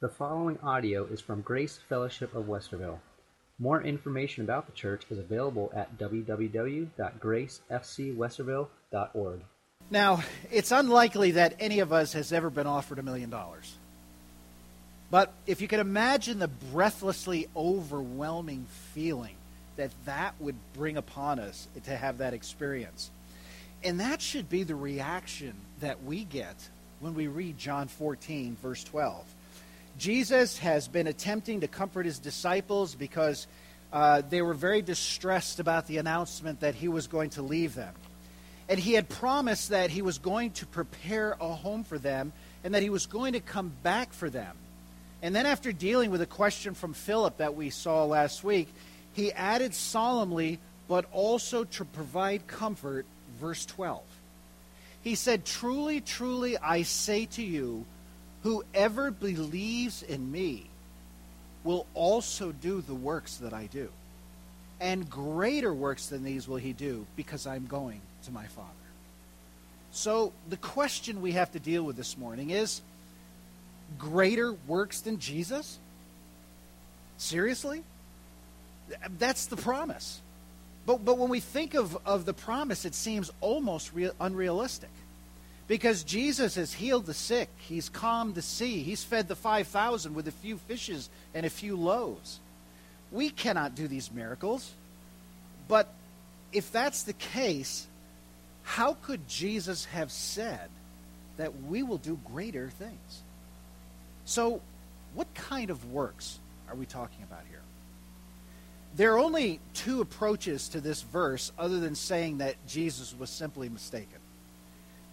The following audio is from Grace Fellowship of Westerville. More information about the church is available at www.gracefcwesterville.org. Now, it's unlikely that any of us has ever been offered a million dollars. But if you can imagine the breathlessly overwhelming feeling that that would bring upon us to have that experience. And that should be the reaction that we get when we read John 14, verse 12. Jesus has been attempting to comfort his disciples because uh, they were very distressed about the announcement that he was going to leave them. And he had promised that he was going to prepare a home for them and that he was going to come back for them. And then, after dealing with a question from Philip that we saw last week, he added solemnly, but also to provide comfort, verse 12. He said, Truly, truly, I say to you, Whoever believes in me will also do the works that I do. And greater works than these will he do because I'm going to my Father. So the question we have to deal with this morning is greater works than Jesus? Seriously? That's the promise. But, but when we think of, of the promise, it seems almost real, unrealistic. Because Jesus has healed the sick, he's calmed the sea, he's fed the 5,000 with a few fishes and a few loaves. We cannot do these miracles. But if that's the case, how could Jesus have said that we will do greater things? So, what kind of works are we talking about here? There are only two approaches to this verse other than saying that Jesus was simply mistaken.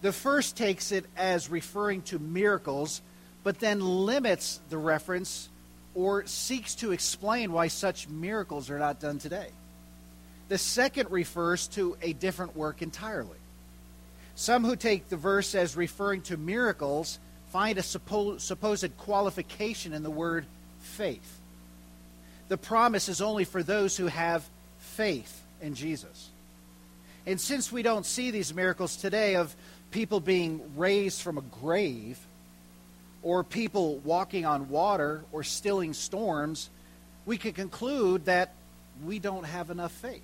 The first takes it as referring to miracles, but then limits the reference or seeks to explain why such miracles are not done today. The second refers to a different work entirely. Some who take the verse as referring to miracles find a suppo- supposed qualification in the word faith. The promise is only for those who have faith in Jesus. And since we don't see these miracles today of people being raised from a grave, or people walking on water, or stilling storms, we can conclude that we don't have enough faith.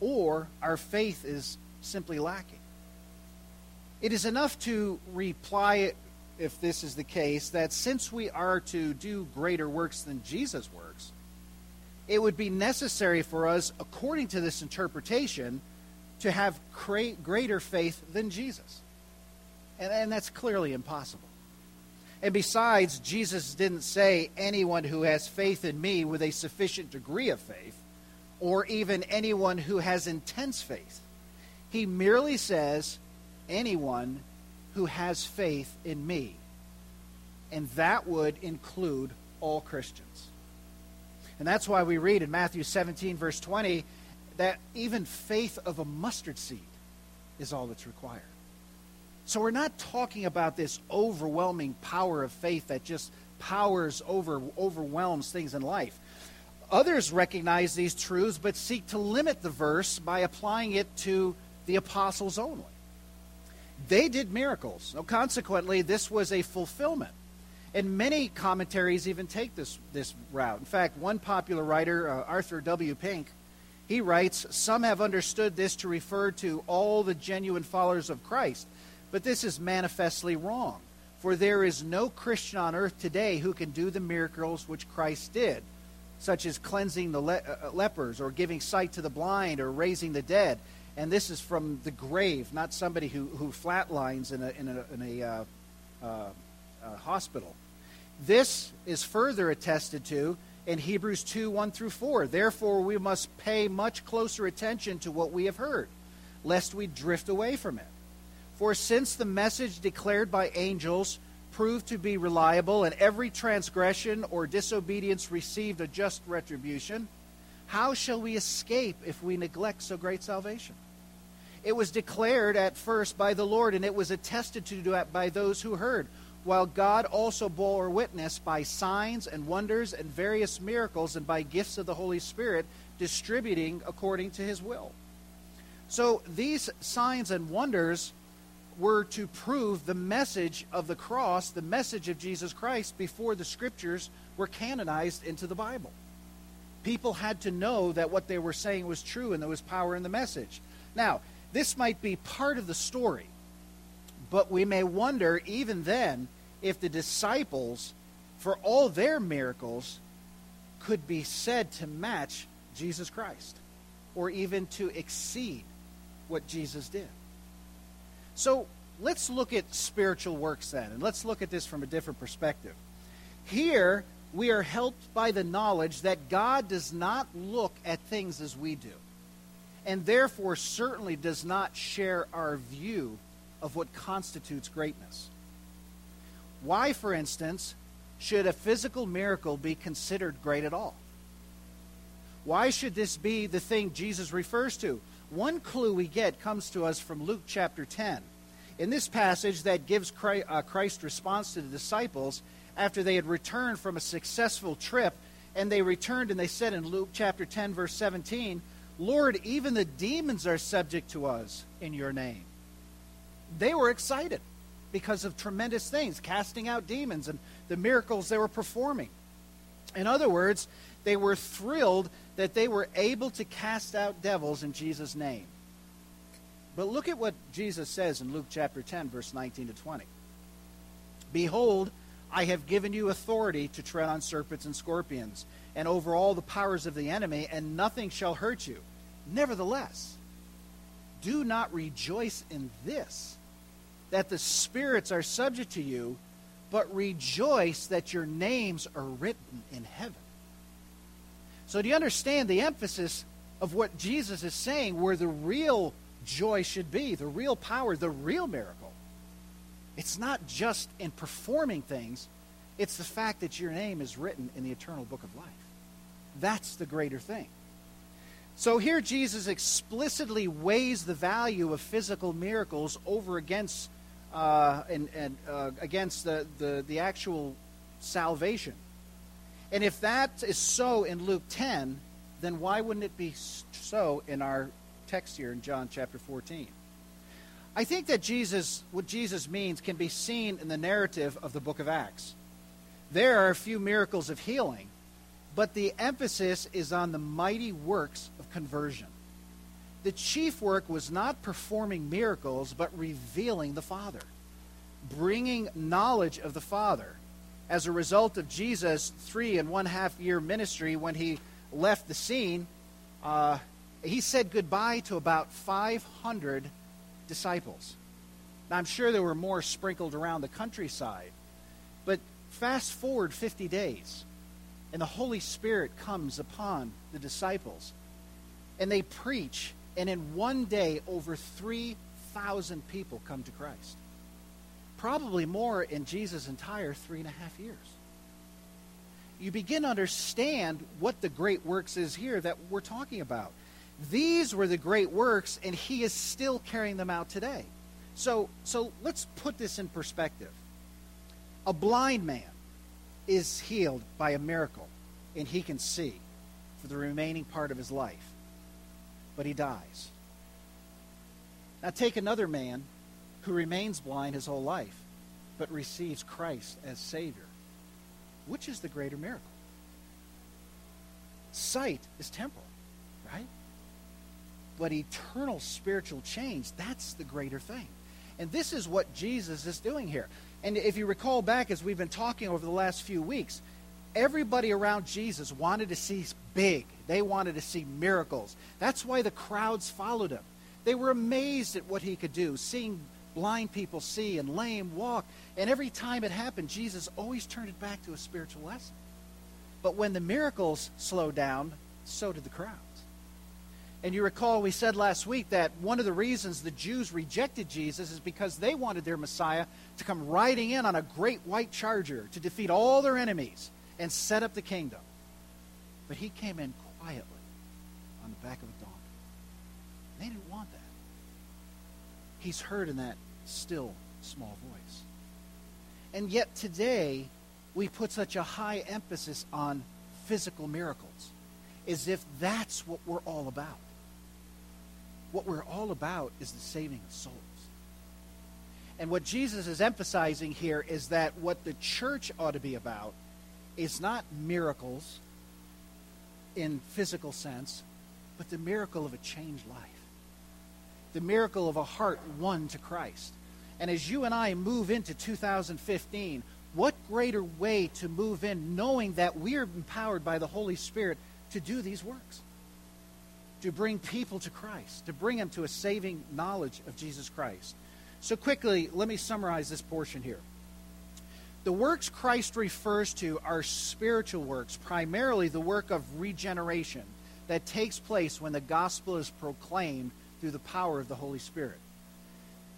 Or our faith is simply lacking. It is enough to reply, if this is the case, that since we are to do greater works than Jesus works, it would be necessary for us, according to this interpretation, to have greater faith than Jesus. And, and that's clearly impossible. And besides, Jesus didn't say anyone who has faith in me with a sufficient degree of faith, or even anyone who has intense faith. He merely says anyone who has faith in me. And that would include all Christians. And that's why we read in Matthew 17, verse 20, that even faith of a mustard seed is all that's required. So we're not talking about this overwhelming power of faith that just powers over overwhelms things in life. Others recognize these truths but seek to limit the verse by applying it to the apostles only. They did miracles. So consequently, this was a fulfillment. And many commentaries even take this, this route. In fact, one popular writer, uh, Arthur W. Pink, he writes, Some have understood this to refer to all the genuine followers of Christ, but this is manifestly wrong. For there is no Christian on earth today who can do the miracles which Christ did, such as cleansing the le- uh, uh lepers, or giving sight to the blind, or raising the dead. And this is from the grave, not somebody who, who flatlines in a, in a, in a uh, uh, uh hospital. This is further attested to in Hebrews 2 1 through 4. Therefore, we must pay much closer attention to what we have heard, lest we drift away from it. For since the message declared by angels proved to be reliable, and every transgression or disobedience received a just retribution, how shall we escape if we neglect so great salvation? It was declared at first by the Lord, and it was attested to by those who heard while God also bore witness by signs and wonders and various miracles and by gifts of the Holy Spirit, distributing according to his will. So these signs and wonders were to prove the message of the cross, the message of Jesus Christ, before the scriptures were canonized into the Bible. People had to know that what they were saying was true and there was power in the message. Now, this might be part of the story, but we may wonder, even then, if the disciples, for all their miracles, could be said to match Jesus Christ or even to exceed what Jesus did. So let's look at spiritual works then, and let's look at this from a different perspective. Here, we are helped by the knowledge that God does not look at things as we do, and therefore certainly does not share our view of what constitutes greatness. Why, for instance, should a physical miracle be considered great at all? Why should this be the thing Jesus refers to? One clue we get comes to us from Luke chapter 10. In this passage that gives uh, Christ's response to the disciples after they had returned from a successful trip, and they returned and they said in Luke chapter 10, verse 17, Lord, even the demons are subject to us in your name. They were excited because of tremendous things, casting out demons and the miracles they were performing. In other words, they were thrilled that they were able to cast out devils in Jesus' name. But look at what Jesus says in Luke chapter 10, verse 19 to 20. Behold, I have given you authority to tread on serpents and scorpions, and over all the powers of the enemy, and nothing shall hurt you. Nevertheless, do not rejoice in this, that the spirits are subject to you, but rejoice that your names are written in heaven. So, do you understand the emphasis of what Jesus is saying, where the real joy should be, the real power, the real miracle? It's not just in performing things, it's the fact that your name is written in the eternal book of life. That's the greater thing. So here Jesus explicitly weighs the value of physical miracles over against uh, and, and uh, against the, the, the actual salvation. And if that is so in Luke 10, then why wouldn't it be so in our text here in John chapter 14? I think that Jesus, what Jesus means, can be seen in the narrative of the book of Acts. There are a few miracles of healing, but the emphasis is on the mighty works of conversion. The chief work was not performing miracles, but revealing the Father, bringing knowledge of the Father as a result of Jesus' three and one half year ministry when he left the scene, uh, he said goodbye to about 500 disciples. Now, I'm sure there were more sprinkled around the countryside, but fast forward 50 days, and the Holy Spirit comes upon the disciples, and they preach, and in one day, over 3,000 people come to Christ probably more in Jesus' entire three and a half years. You begin to understand what the great works is here that we're talking about. These were the great works, and he is still carrying them out today. So, so let's put this in perspective. A blind man is healed by a miracle, and he can see for the remaining part of his life, but he dies. Now, take another man who remains blind his whole life, but receives Christ as Savior. Which is the greater miracle? Sight is temporal, right? But eternal spiritual change, that's the greater thing. And this is what Jesus is doing here. And if you recall back as we've been talking over the last few weeks, everybody around Jesus wanted to see big. They wanted to see miracles. That's why the crowds followed him. They were amazed at what he could do, seeing blind people see and lame walk. And every time it happened, Jesus always turned it back to a spiritual lesson. But when the miracles slowed down, so did the crowds. And you recall we said last week that one of the reasons the Jews rejected Jesus is because they wanted their Messiah to come riding in on a great white charger to defeat all their enemies and set up the kingdom. But he came in quietly on the back of a donkey. They didn't want that. He's heard in that still small voice. And yet today, we put such a high emphasis on physical miracles, as if that's what we're all about. What we're all about is the saving of souls. And what Jesus is emphasizing here is that what the church ought to be about is not miracles in physical sense, but the miracle of a changed life. The miracle of a heart won to Christ. And as you and I move into 2015, what greater way to move in knowing that we are empowered by the Holy Spirit to do these works? To bring people to Christ, to bring them to a saving knowledge of Jesus Christ. So, quickly, let me summarize this portion here. The works Christ refers to are spiritual works, primarily the work of regeneration that takes place when the gospel is proclaimed through the power of the Holy Spirit.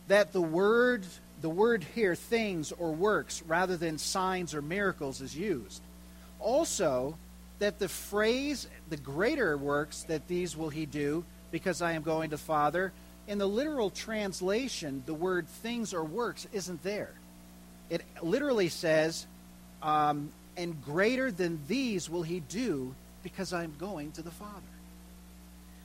That the word the word here, things or works, rather than signs or miracles, is used. Also, that the phrase, the greater works that these will he do, because I am going to Father, in the literal translation, the word things or works isn't there. It literally says, um, and greater than these will he do, because I'm going to the Father.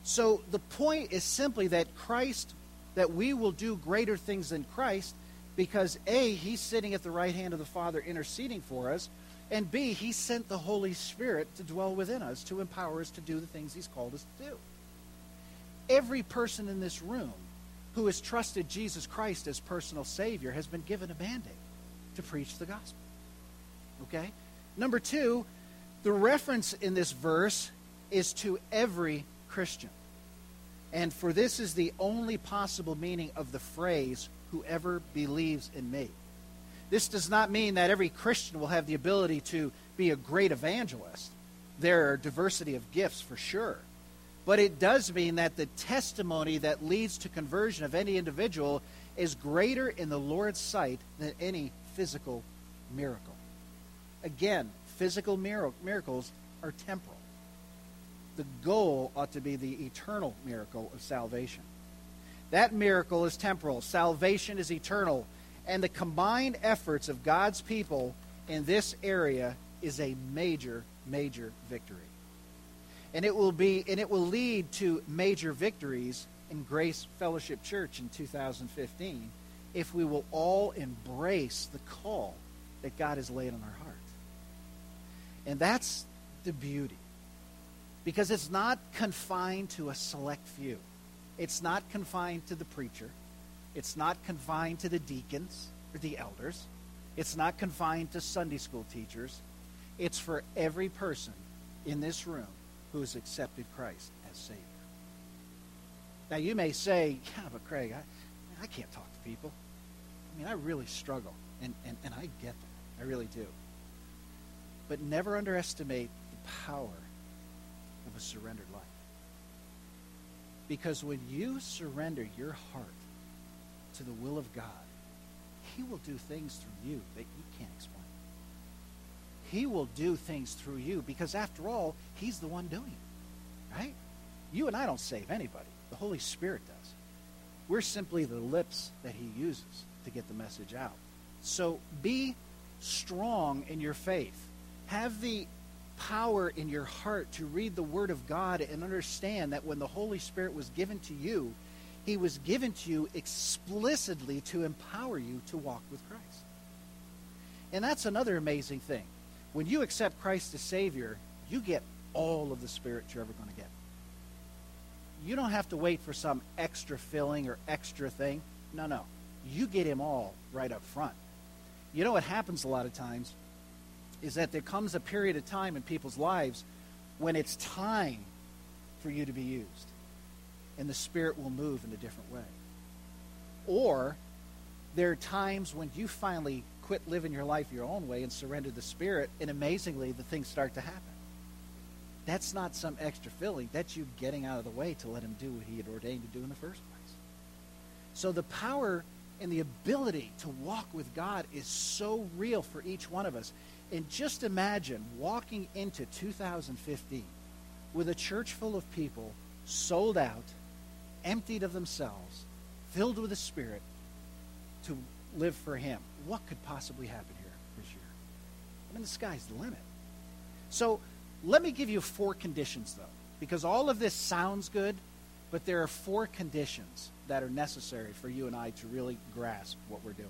So the point is simply that Christ, that we will do greater things than Christ because A, he's sitting at the right hand of the Father interceding for us, and B, he sent the Holy Spirit to dwell within us to empower us to do the things he's called us to do. Every person in this room who has trusted Jesus Christ as personal Savior has been given a mandate to preach the gospel. Okay? Number two, the reference in this verse is to every Christian. And for this is the only possible meaning of the phrase whoever believes in me. This does not mean that every Christian will have the ability to be a great evangelist. There are diversity of gifts for sure. But it does mean that the testimony that leads to conversion of any individual is greater in the Lord's sight than any physical miracle. Again, physical miracles are temporal. The goal ought to be the eternal miracle of salvation. That miracle is temporal, salvation is eternal. And the combined efforts of God's people in this area is a major, major victory. And it will be and it will lead to major victories in Grace Fellowship Church in 2015 if we will all embrace the call that God has laid on our hearts. And that's the beauty. Because it's not confined to a select few. It's not confined to the preacher. It's not confined to the deacons or the elders. It's not confined to Sunday school teachers. It's for every person in this room who has accepted Christ as Savior. Now, you may say, yeah, but Craig, I, I can't talk people. I mean, I really struggle, and, and, and I get that. I really do. But never underestimate the power of a surrendered life. Because when you surrender your heart to the will of God, He will do things through you that you can't explain. He will do things through you because, after all, He's the one doing it. Right? You and I don't save anybody, the Holy Spirit does. We're simply the lips that He uses to get the message out. So be strong in your faith. Have the power in your heart to read the Word of God and understand that when the Holy Spirit was given to you, He was given to you explicitly to empower you to walk with Christ. And that's another amazing thing. When you accept Christ as Savior, you get all of the Spirit you're ever going to get. You don't have to wait for some extra filling or extra thing. No, no. You get Him all right up front. You know what happens a lot of times? is that there comes a period of time in people's lives when it's time for you to be used. And the Spirit will move in a different way. Or there are times when you finally quit living your life your own way and surrender the Spirit, and amazingly, the things start to happen. That's not some extra filling. That's you getting out of the way to let Him do what He had ordained to do in the first place. So the power and the ability to walk with God is so real for each one of us. And just imagine walking into 2015 with a church full of people sold out, emptied of themselves, filled with the Spirit to live for Him. What could possibly happen here this year? I mean, the sky's the limit. So let me give you four conditions, though, because all of this sounds good, But there are four conditions that are necessary for you and I to really grasp what we're doing.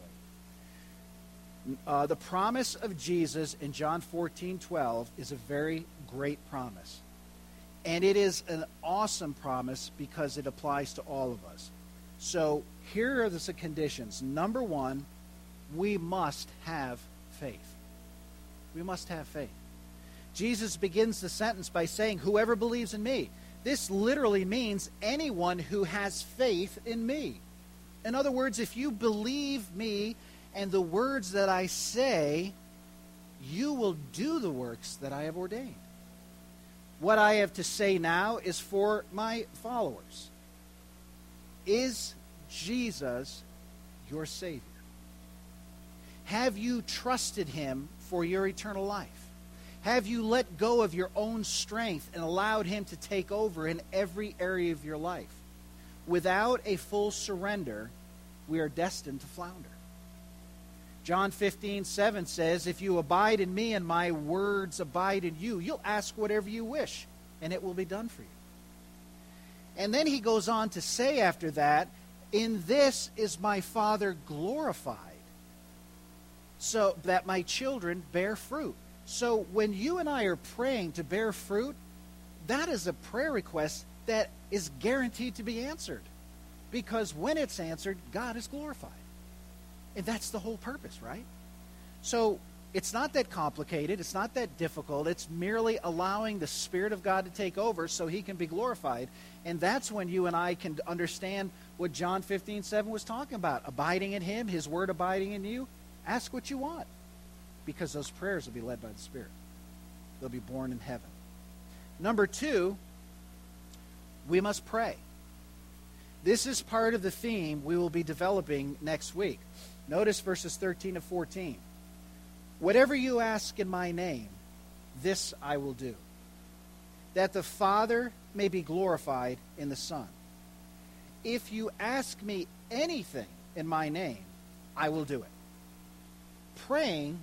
Uh, the promise of Jesus in John 14 12 is a very great promise. And it is an awesome promise because it applies to all of us. So here are the conditions. Number one, we must have faith. We must have faith. Jesus begins the sentence by saying, Whoever believes in me. This literally means anyone who has faith in me. In other words, if you believe me and the words that I say, you will do the works that I have ordained. What I have to say now is for my followers. Is Jesus your Savior? Have you trusted Him for your eternal life? Have you let go of your own strength and allowed Him to take over in every area of your life? Without a full surrender, we are destined to flounder. John 15, 7 says, If you abide in me and my words abide in you, you'll ask whatever you wish, and it will be done for you. And then he goes on to say after that, In this is my Father glorified, so that my children bear fruit. So when you and I are praying to bear fruit, that is a prayer request that is guaranteed to be answered. Because when it's answered, God is glorified. And that's the whole purpose, right? So it's not that complicated. It's not that difficult. It's merely allowing the Spirit of God to take over so He can be glorified. And that's when you and I can understand what John 15, 7 was talking about. Abiding in Him, His Word abiding in you. Ask what you want because those prayers will be led by the Spirit. They'll be born in heaven. Number two, we must pray. This is part of the theme we will be developing next week. Notice verses 13 to 14. Whatever you ask in my name, this I will do, that the Father may be glorified in the Son. If you ask me anything in my name, I will do it. Praying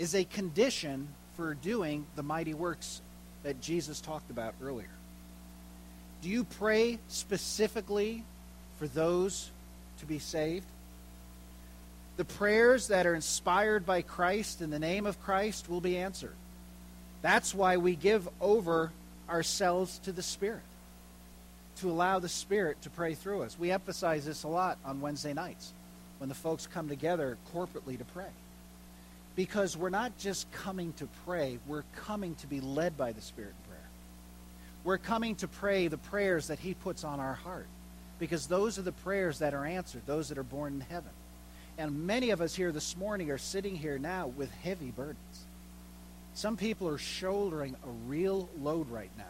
is a condition for doing the mighty works that Jesus talked about earlier. Do you pray specifically for those to be saved? The prayers that are inspired by Christ in the name of Christ will be answered. That's why we give over ourselves to the Spirit, to allow the Spirit to pray through us. We emphasize this a lot on Wednesday nights when the folks come together corporately to pray. Because we're not just coming to pray, we're coming to be led by the Spirit in prayer. We're coming to pray the prayers that He puts on our heart. Because those are the prayers that are answered, those that are born in heaven. And many of us here this morning are sitting here now with heavy burdens. Some people are shouldering a real load right now,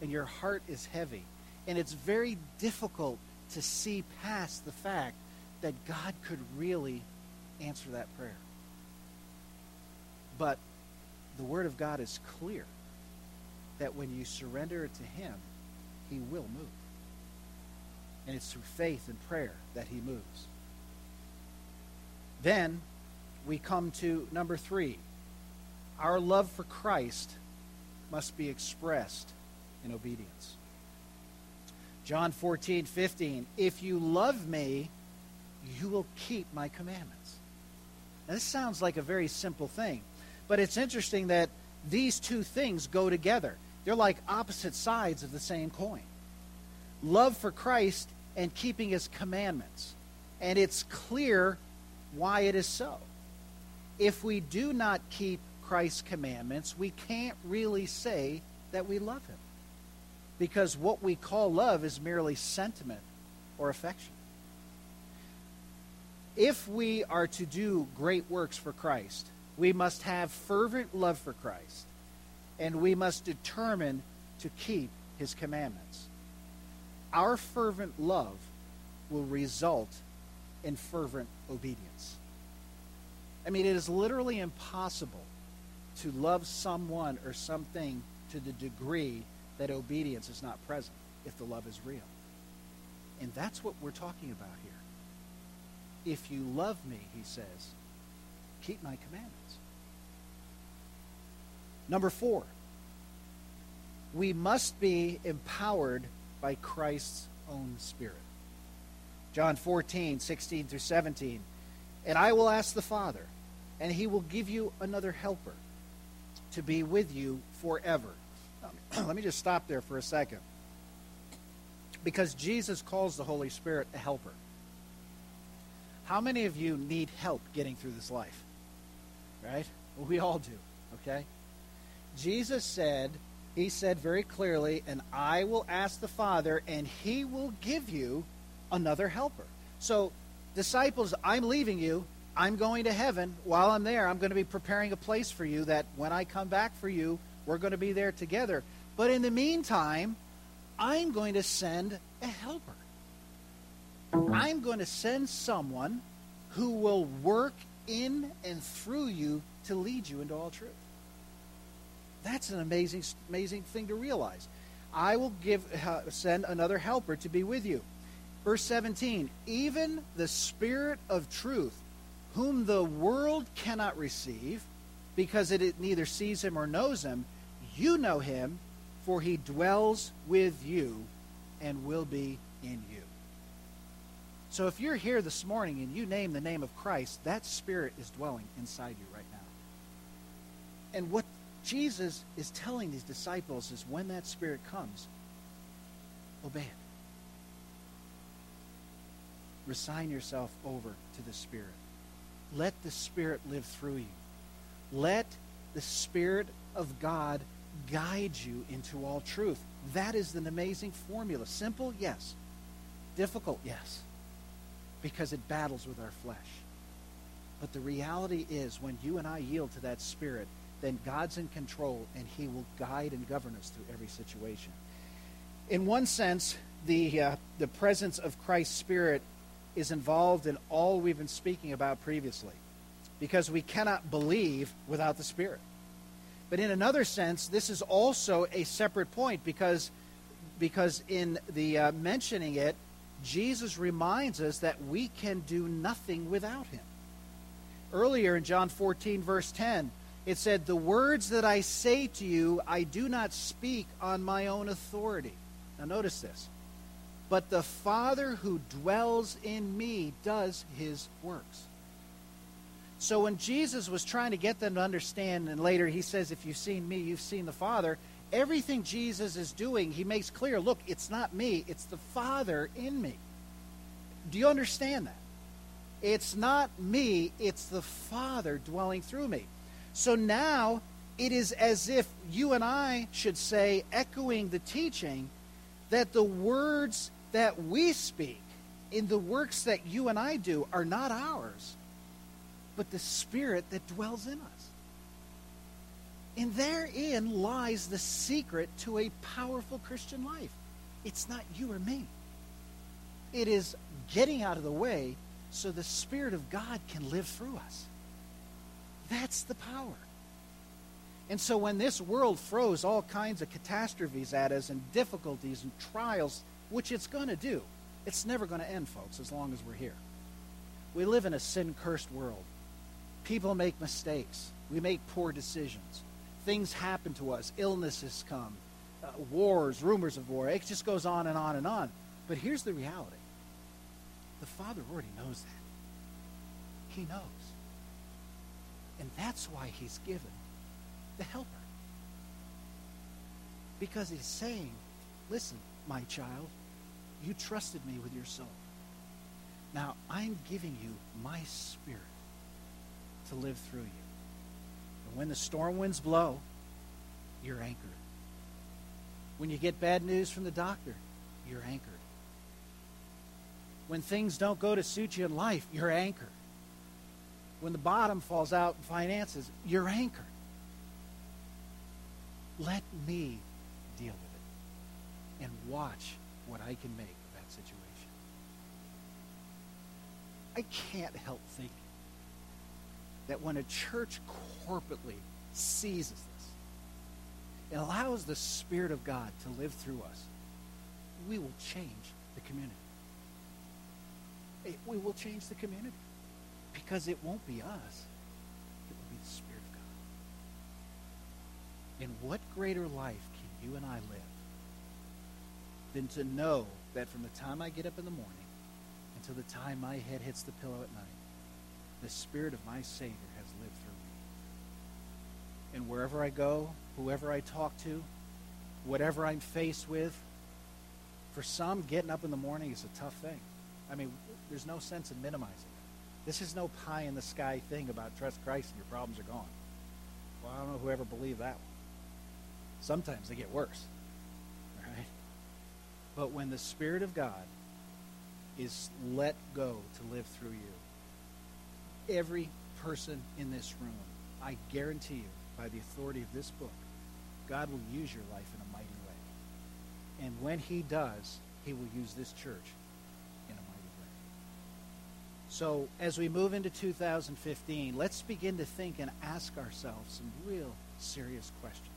and your heart is heavy. And it's very difficult to see past the fact that God could really answer that prayer. But the Word of God is clear that when you surrender it to Him, He will move. And it's through faith and prayer that He moves. Then we come to number three. Our love for Christ must be expressed in obedience. John 14, 15. If you love me, you will keep my commandments. Now, this sounds like a very simple thing, but it's interesting that these two things go together. They're like opposite sides of the same coin love for Christ and keeping his commandments. And it's clear why it is so. If we do not keep Christ's commandments, we can't really say that we love him. Because what we call love is merely sentiment or affection. If we are to do great works for Christ, we must have fervent love for Christ, and we must determine to keep his commandments. Our fervent love will result in fervent obedience. I mean, it is literally impossible to love someone or something to the degree that obedience is not present if the love is real. And that's what we're talking about here. If you love me, he says, keep my commandments. Number four, we must be empowered by Christ's own spirit. John 14, 16 through 17. And I will ask the Father, and he will give you another helper to be with you forever. Um, let me just stop there for a second. Because Jesus calls the Holy Spirit a helper. How many of you need help getting through this life? Right? Well, we all do, okay? Jesus said, He said very clearly, and I will ask the Father, and He will give you another helper. So, disciples, I'm leaving you. I'm going to heaven. While I'm there, I'm going to be preparing a place for you that when I come back for you, we're going to be there together. But in the meantime, I'm going to send a helper. I'm going to send someone who will work in and through you to lead you into all truth. That's an amazing, amazing thing to realize. I will give, uh, send another helper to be with you. Verse 17, even the Spirit of truth, whom the world cannot receive, because it neither sees him or knows him, you know him, for he dwells with you and will be in you. So if you're here this morning and you name the name of Christ, that Spirit is dwelling inside you right now. And what Jesus is telling these disciples is when that Spirit comes, obey it. Resign yourself over to the Spirit. Let the Spirit live through you. Let the Spirit of God guide you into all truth. That is an amazing formula. Simple, yes. Difficult, yes. Because it battles with our flesh. But the reality is, when you and I yield to that Spirit, then God's in control and He will guide and govern us through every situation. In one sense, the, uh, the presence of Christ's Spirit is involved in all we've been speaking about previously because we cannot believe without the Spirit. But in another sense, this is also a separate point because, because in the uh, mentioning it, Jesus reminds us that we can do nothing without him. Earlier in John 14, verse 10, it said, The words that I say to you, I do not speak on my own authority. Now, notice this. But the Father who dwells in me does his works. So when Jesus was trying to get them to understand, and later he says, If you've seen me, you've seen the Father, everything Jesus is doing, he makes clear look, it's not me, it's the Father in me. Do you understand that? It's not me, it's the Father dwelling through me. So now it is as if you and I should say, echoing the teaching, that the words that we speak in the works that you and I do are not ours but the Spirit that dwells in us. And therein lies the secret to a powerful Christian life. It's not you or me, it is getting out of the way so the Spirit of God can live through us. That's the power. And so when this world throws all kinds of catastrophes at us and difficulties and trials, which it's going to do, it's never going to end, folks, as long as we're here. We live in a sin cursed world. People make mistakes. We make poor decisions. Things happen to us. Illnesses come. Uh, wars, rumors of war. It just goes on and on and on. But here's the reality the Father already knows that. He knows. And that's why He's given the helper. Because He's saying, listen, my child, you trusted me with your soul. Now I'm giving you my spirit to live through you. And when the storm winds blow, you're anchored. When you get bad news from the doctor, you're anchored. When things don't go to suit you in life, you're anchored. When the bottom falls out in finances, you're anchored. Let me deal with it and watch what I can make of that situation. I can't help thinking that when a church corporately seizes this, it allows the Spirit of God to live through us, we will change the community. It, we will change the community because it won't be us, it will be the Spirit of God. In what greater life can you and I live than to know that from the time I get up in the morning until the time my head hits the pillow at night, the Spirit of my Savior has lived through me. And wherever I go, whoever I talk to, whatever I'm faced with, for some, getting up in the morning is a tough thing. I mean, there's no sense in minimizing it. This is no pie in the sky thing about trust Christ and your problems are gone. Well, I don't know whoever believed that one. Sometimes they get worse. Right? But when the Spirit of God is let go to live through you, every person in this room, I guarantee you, by the authority of this book, God will use your life in a mighty way. And when He does, He will use this church in a mighty way. So as we move into 2015, let's begin to think and ask ourselves some real serious questions.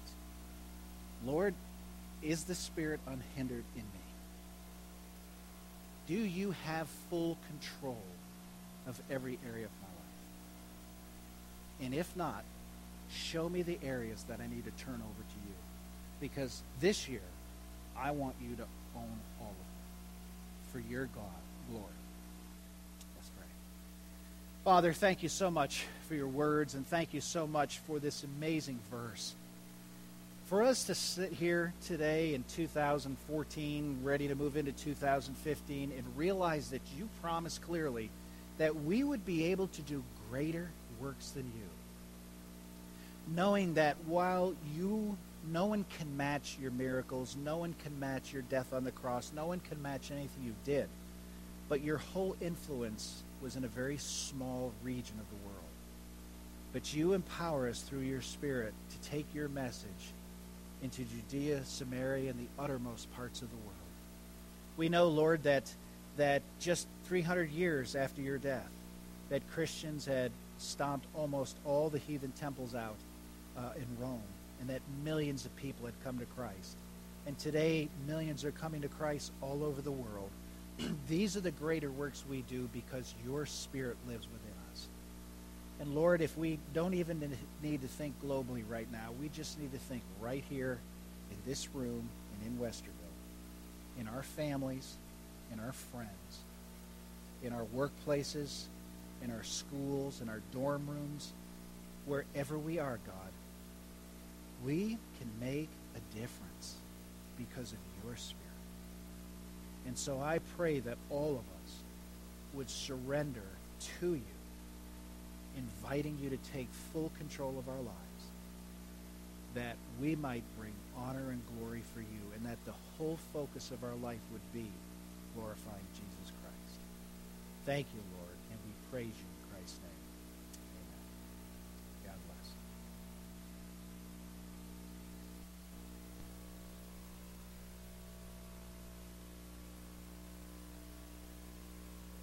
Lord, is the Spirit unhindered in me? Do you have full control of every area of? And if not, show me the areas that I need to turn over to you. Because this year, I want you to own all of it for your God glory. Let's pray. Father, thank you so much for your words, and thank you so much for this amazing verse for us to sit here today in 2014, ready to move into 2015, and realize that you promised clearly that we would be able to do greater works than you. Knowing that while you, no one can match your miracles, no one can match your death on the cross, no one can match anything you did, but your whole influence was in a very small region of the world. But you empower us through your Spirit to take your message into Judea, Samaria, and the uttermost parts of the world. We know, Lord, that, that just 300 years after your death, that Christians had stomped almost all the heathen temples out uh, in Rome, and that millions of people had come to Christ. And today, millions are coming to Christ all over the world. These are the greater works we do because your Spirit lives within us. and Lord, if we don't even need to think globally right now, we just need to think right here in this room and in Westerville, in our families, in our friends, in our workplaces, in our schools, in our dorm rooms, wherever we are, God, we can make a difference because of your Spirit. And so I pray that all of us would surrender to you inviting you to take full control of our lives, that we might bring honor and glory for you, and that the whole focus of our life would be glorifying Jesus Christ. Thank you, Lord, praise you.